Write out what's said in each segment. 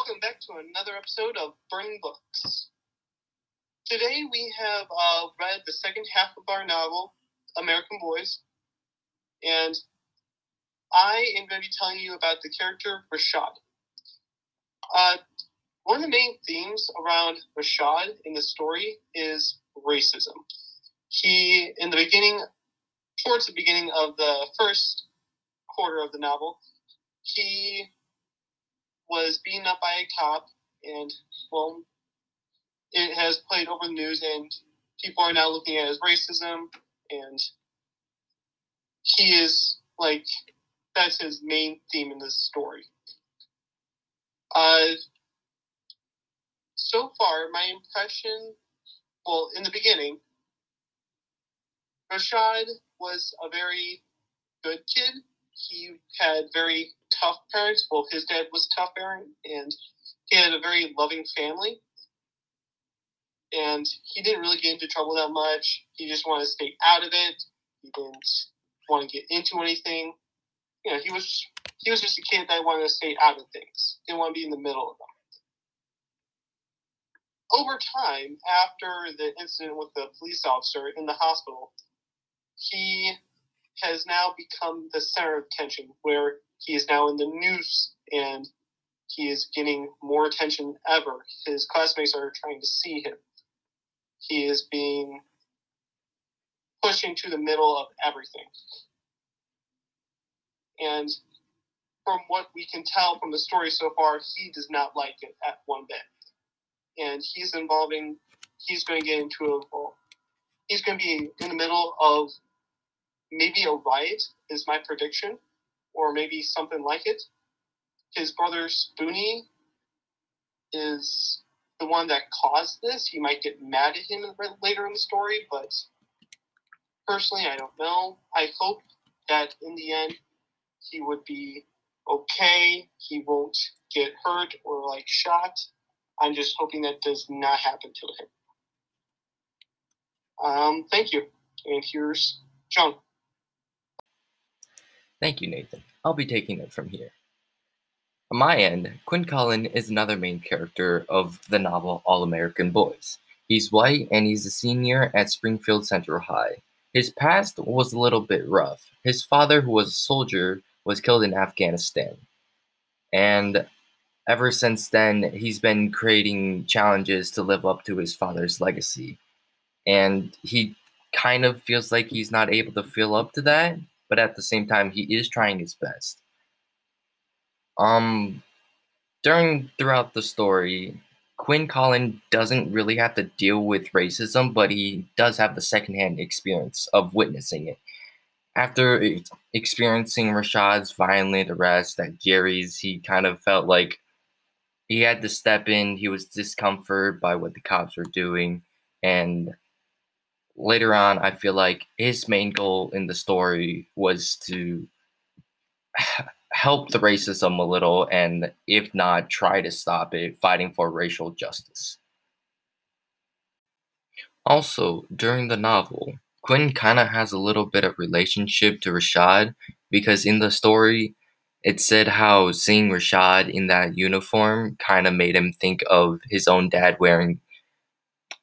welcome back to another episode of Burning Books. Today we have uh, read the second half of our novel, American Boys, and I am going to be telling you about the character Rashad. Uh, one of the main themes around Rashad in the story is racism. He, in the beginning, towards the beginning of the first quarter of the novel, he beaten up by a cop, and well, it has played over the news, and people are now looking at his racism, and he is like that's his main theme in this story. Uh, so far, my impression, well, in the beginning, Rashad was a very good kid. He had very tough parents. Well, his dad was tough parent, and he had a very loving family. And he didn't really get into trouble that much. He just wanted to stay out of it. He didn't want to get into anything. You know, he was he was just a kid that wanted to stay out of things. Didn't want to be in the middle of them. Over time, after the incident with the police officer in the hospital, he has now become the center of attention, where he is now in the news and he is getting more attention ever. His classmates are trying to see him. He is being pushed into the middle of everything. And from what we can tell from the story so far, he does not like it at one bit. And he's involving, he's going to get into a, he's going to be in the middle of maybe a riot, is my prediction, or maybe something like it. His brother Spoony is the one that caused this. He might get mad at him later in the story, but personally, I don't know. I hope that in the end, he would be okay. He won't get hurt or like shot. I'm just hoping that does not happen to him. Um, thank you. And here's John. Thank you, Nathan. I'll be taking it from here. On my end, Quinn Cullen is another main character of the novel All American Boys. He's white and he's a senior at Springfield Central High. His past was a little bit rough. His father, who was a soldier, was killed in Afghanistan. And ever since then, he's been creating challenges to live up to his father's legacy. And he kind of feels like he's not able to feel up to that, but at the same time, he is trying his best. Um, during throughout the story, Quinn Cullen doesn't really have to deal with racism, but he does have the secondhand experience of witnessing it. After experiencing Rashad's violent arrest at Jerry's, he kind of felt like he had to step in. He was discomforted by what the cops were doing, and later on, I feel like his main goal in the story was to help the racism a little, and if not, try to stop it, fighting for racial justice. Also, during the novel, Quinn kind of has a little bit of relationship to Rashad because in the story, it said how seeing Rashad in that uniform kind of made him think of his own dad wearing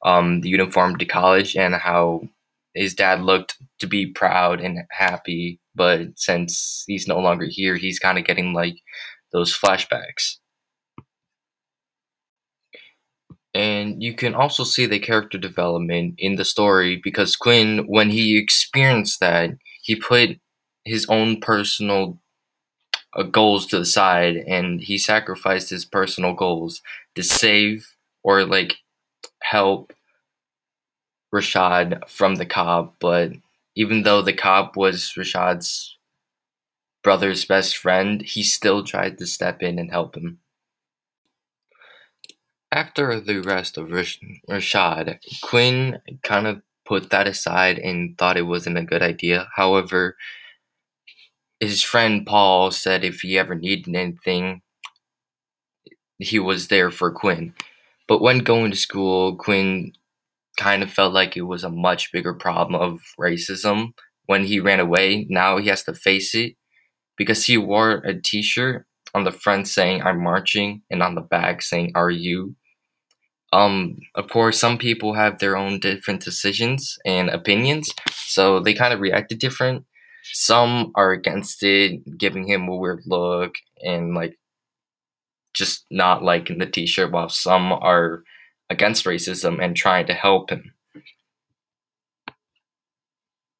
um, the uniform to college and how his dad looked to be proud and happy, but since he's no longer here, he's kind of getting like those flashbacks. And you can also see the character development in the story because Quinn, when he experienced that, he put his own personal uh, goals to the side and he sacrificed his personal goals to save or like help Rashad from the cop, but even though the cop was Rashad's brother's best friend, he still tried to step in and help him. After the arrest of Rash- Rashad, Quinn kind of put that aside and thought it wasn't a good idea. However, his friend Paul said if he ever needed anything, he was there for Quinn. But when going to school, Quinn kind of felt like it was a much bigger problem of racism when he ran away. Now he has to face it because he wore a t shirt on the front saying I'm marching and on the back saying are you. Um, of course, some people have their own different decisions and opinions, so they kind of reacted different. Some are against it, giving him a weird look and like just not liking the t shirt, while some are against racism and trying to help him.